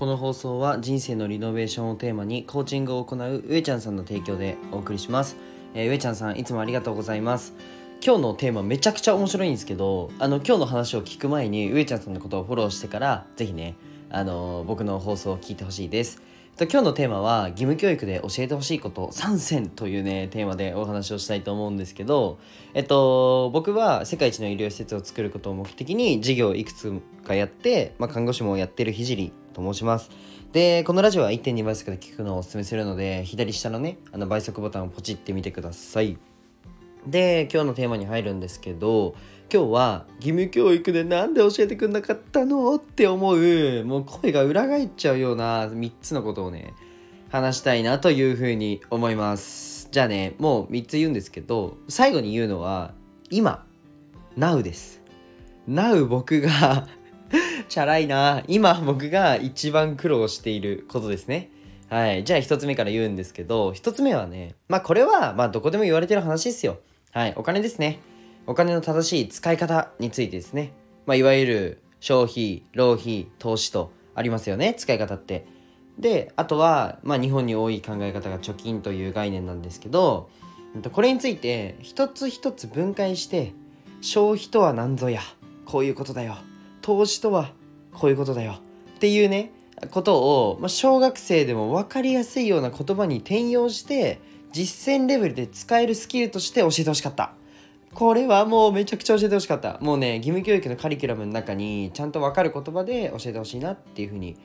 この放送は人生のリノベーションをテーマにコーチングを行う上ちゃんさんの提供でお送りします、えー、上ちゃんさんいつもありがとうございます。今日のテーマめちゃくちゃ面白いんですけどあの今日の話を聞く前に上ちゃんさんのことをフォローしてから是非ねあの僕の放送を聞いてほしいです。と今日のテーマは義務教育で教えてほしいこと3選というねテーマでお話をしたいと思うんですけどえっと僕は世界一の医療施設を作ることを目的に事業をいくつかやって、まあ、看護師もやってる聖と申します。でこのラジオは1.2倍速で聞くのをおすすめするので左下のねあの倍速ボタンをポチってみてください。で今日のテーマに入るんですけど今日は義務教育でなんで教えてくんなかったのって思うもう声が裏返っちゃうような3つのことをね話したいなというふうに思います。じゃあねもう3つ言うんですけど最後に言うのは今 Now です。Now 僕がチャラいな。今僕が一番苦労していることですね。はい。じゃあ1つ目から言うんですけど1つ目はねまあこれはまあどこでも言われてる話ですよ。はい。お金ですね。お金の正しい使い方についてですね、まあ、いわゆる消費浪費投資とありますよね。使い方って。であとは、まあ、日本に多い考え方が貯金という概念なんですけどこれについて一つ一つ分解して消費とは何ぞや。こういうことだよ。投資とはこういうことだよ。っていうねことを、まあ、小学生でも分かりやすいような言葉に転用して実践レベルで使えるスキルとして教えてほしかった。これはもうめちゃくちゃ教えてほしかった。もうね義務教育のカリキュラムの中にちゃんと分かる言葉で教えてほしいなっていうふうに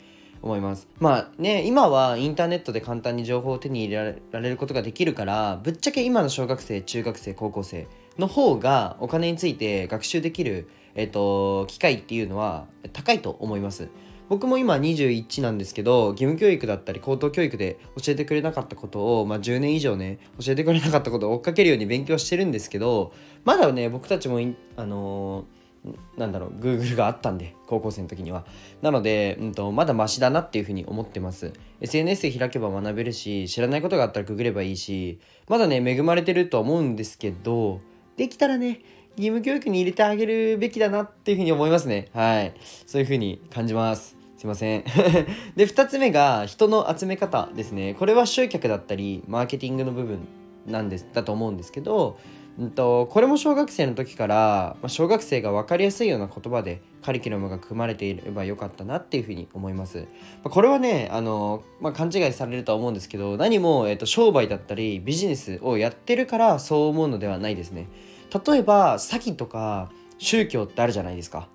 思います。まあね今はインターネットで簡単に情報を手に入れられることができるからぶっちゃけ今の小学生中学生高校生の方がお金について学習できる、えっと、機会っていうのは高いと思います。僕も今21なんですけど義務教育だったり高等教育で教えてくれなかったことを、まあ、10年以上ね教えてくれなかったことを追っかけるように勉強してるんですけどまだね僕たちもあのー、なんだろう Google があったんで高校生の時には。なので、うんと、まだマシだなっていうふうに思ってます。SNS で開けば学べるし知らないことがあったらググればいいしまだね恵まれてるとは思うんですけどできたらね義務教育に入れてあげるべきだなっていうふうに思いますね。はい。そういうふうに感じます。すいません。で2つ目が人の集め方ですね。これは集客だったりマーケティングの部分なんですだと思うんですけど、んと、これも小学生の時から、ま、小学生が分かりやすいような言葉でカリキュラムが組まれていればよかったなっていうふうに思います。ま、これはねあの、まあ、勘違いされるとは思うんですけど何も、えーと商売だったりビジネスをやってるからそう思うのではないですね。例えば詐欺とか宗教ってあるじゃないですか。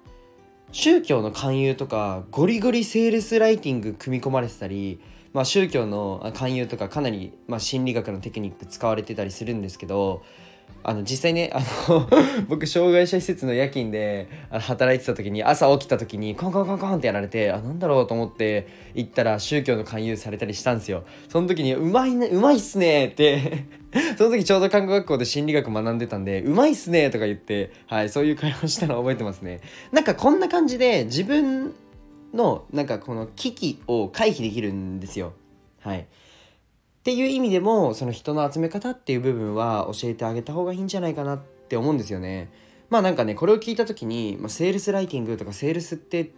宗教の勧誘とかゴリゴリセールスライティング組み込まれてたり、まあ、宗教の勧誘とかかなり、まあ、心理学のテクニック使われてたりするんですけどあの実際ねあの 僕障害者施設の夜勤で働いてた時に朝起きた時にコンコンコンコンってやられてあなんだろうと思って行ったら宗教の勧誘されたりしたんですよ。その時に「うまいねうまいっすね」って その時ちょうど看護学校で心理学学んでたんで「うまいっすね」とか言ってはいそういう会話したの覚えてますね。なんかこんな感じで自分のなんかこの危機を回避できるんですよ。はい。っていう意味でもその人の集め方っていう部分は教えてあげた方がいいんじゃないかなって思うんですよね。まあなんかねこれを聞いた時に、まあ、セールスライティングとかセールスってっ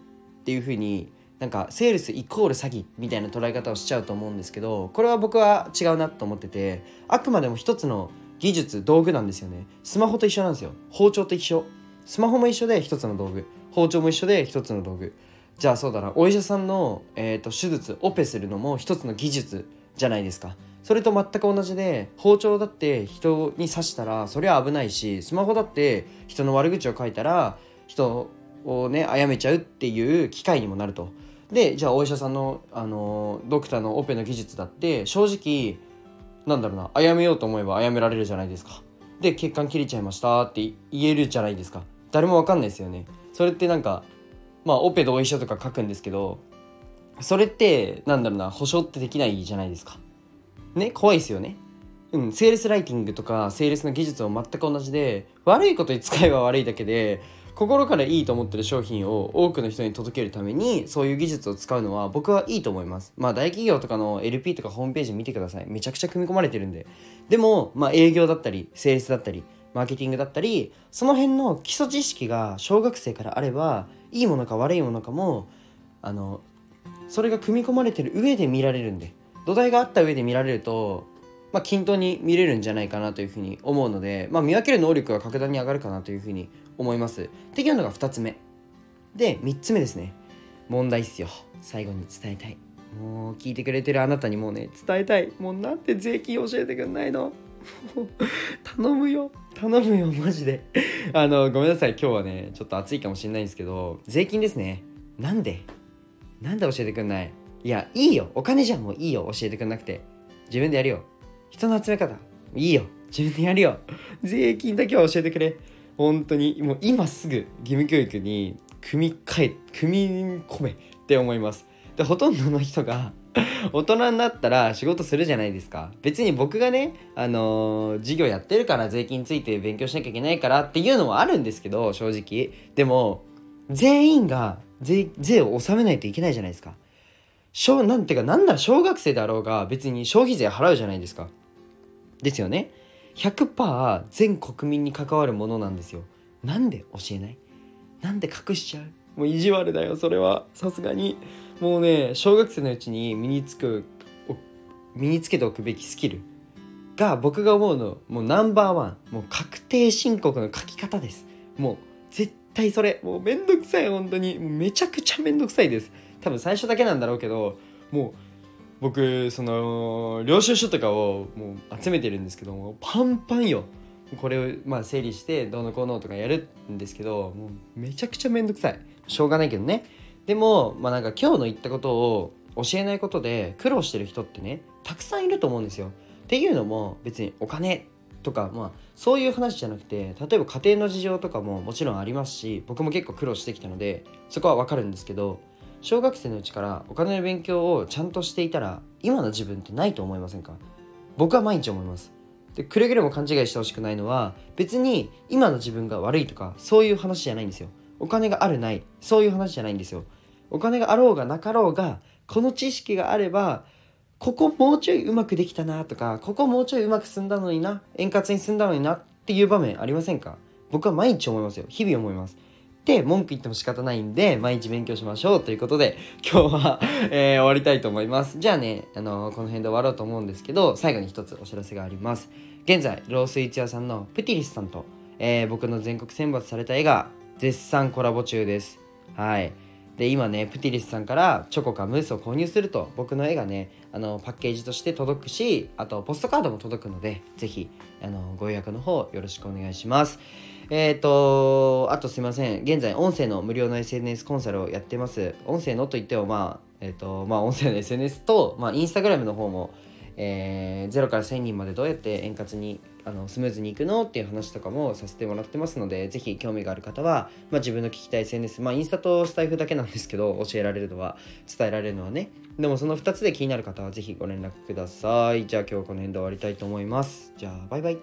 ていう風になんかセールスイコール詐欺みたいな捉え方をしちゃうと思うんですけどこれは僕は違うなと思っててあくまでも一つの技術道具なんですよね。スマホと一緒なんですよ。包丁と一緒。スマホも一緒で一つの道具。包丁も一緒で一つの道具。じゃあそうだな。お医者さんの、えーと手術オペするのも一つの技術。じゃないですか。それと全く同じで包丁だって人に刺したらそれは危ないしスマホだって人の悪口を書いたら人をね殺めちゃうっていう機会にもなると。でじゃあお医者さんの、あのドクターのオペの技術だって正直なんだろうな殺めようと思えば殺められるじゃないですか。で血管切れちゃいましたって言えるじゃないですか。誰もわかんないですよね。それってなんかまあオペ同意書とか書くんですけどそれってなんだろうな保証ってできないじゃないですか。ね怖いですよね。うんセールスライティングとかセールスの技術も全く同じで悪いことに使えば悪いだけで心からいいと思ってる商品を多くの人に届けるためにそういう技術を使うのは僕はいいと思います。まあ大企業とかの LP とかホームページ見てください。めちゃくちゃ組み込まれてるんで。でもまあ営業だったりセールスだったりマーケティングだったりその辺の基礎知識が小学生からあればいいものか悪いものかもあのそれが組み込まれてる上で見られるんで土台があった上で見られるとまあ、均等に見れるんじゃないかなというふうに思うので、まあ、見分ける能力が格段に上がるかなというふうに思います。っていうのが2つ目。で、3つ目ですね。問題っすよ。最後に伝えたい。もう聞いてくれてるあなたにもうね、伝えたい。もうなんて税金教えてくんないの 頼むよ。頼むよ、マジで。あの、ごめんなさい。今日はね、ちょっと暑いかもしれないんですけど、税金ですね。なんでなんで教えてくんない？いや、いいよ。お金じゃん。もういいよ。教えてくんなくて。自分でやるよ。人の集め方。いいよ。自分でやるよ。税金だけは教えてくれ。本当に、もう今すぐ義務教育に組み替え、組み込めって思います。で、ほとんどの人が 大人になったら仕事するじゃないですか。別に僕がね、あのー、授業やってるから税金について勉強しなきゃいけないからっていうのもあるんですけど、正直。でも、全員が税税を納めないといけないじゃないですか。小なんていうか、なんなら小学生であろうが別に消費税払うじゃないですか。ですよね。100%全国民に関わるものなんですよ。なんで教えない？なんで隠しちゃう？もう意地悪だよそれは。さすがに。もうね小学生のうちに身につく身につけておくべきスキル。が僕が思うのもうナンバーワン。もう確定申告の書き方です。もう絶対それ。もうめんどくさい本当に。もうめちゃくちゃめんどくさいです。多分最初だけなんだろうけどもう僕その領収書とかをもう集めてるんですけどもパンパンよ。これをまあ整理してどうのこうのとかやるんですけどもうめちゃくちゃめんどくさい。しょうがないけどね。でもまあなんか今日の言ったことを教えないことで苦労してる人ってねたくさんいると思うんですよ。っていうのも別にお金とかまあそういう話じゃなくて例えば家庭の事情とかももちろんありますし僕も結構苦労してきたのでそこはわかるんですけど小学生のうちからお金の勉強をちゃんとしていたら今の自分ってないと思いませんか？僕は毎日思います。でくれぐれも勘違いしてほしくないのは別に今の自分が悪いとかそういう話じゃないんですよ。お金があるないそういう話じゃないんですよ。お金があろうがなかろうがこの知識があればここもうちょいうまくできたなとかここもうちょいうまく進んだのにな円滑に進んだのになっていう場面ありませんか？僕は毎日思いますよ日々思いますって文句言っても仕方ないんで、毎日勉強しましょうということで、今日はえー、終わりたいと思います。じゃあね、あのー、この辺で終わろうと思うんですけど、最後に一つお知らせがあります。現在、ロースイーツ屋さんのプティリスさんと、えー、僕の全国選抜された絵が絶賛コラボ中です。はい。で今ねプティリスさんからチョコかムースを購入すると僕の絵がねあのパッケージとして届くしあとポストカードも届くので是非あのご予約の方よろしくお願いします。えっ、ー、とあとすいません。現在音声の無料の SNS コンサルをやってます。音声のといってもまあえっ、ー、とまあ音声の SNS と、まあ、インスタグラムの方もえー、0から1000人までどうやって円滑にあのスムーズにいくのっていう話とかもさせてもらってますので、ぜひ興味がある方は、まあ、自分の聞きたい SNS、まあ、インスタとスタイフだけなんですけど、教えられるのは、伝えられるのはね。でもその2つで気になる方はぜひご連絡ください。じゃあ今日はこの辺で終わりたいと思います。じゃあバイバイ。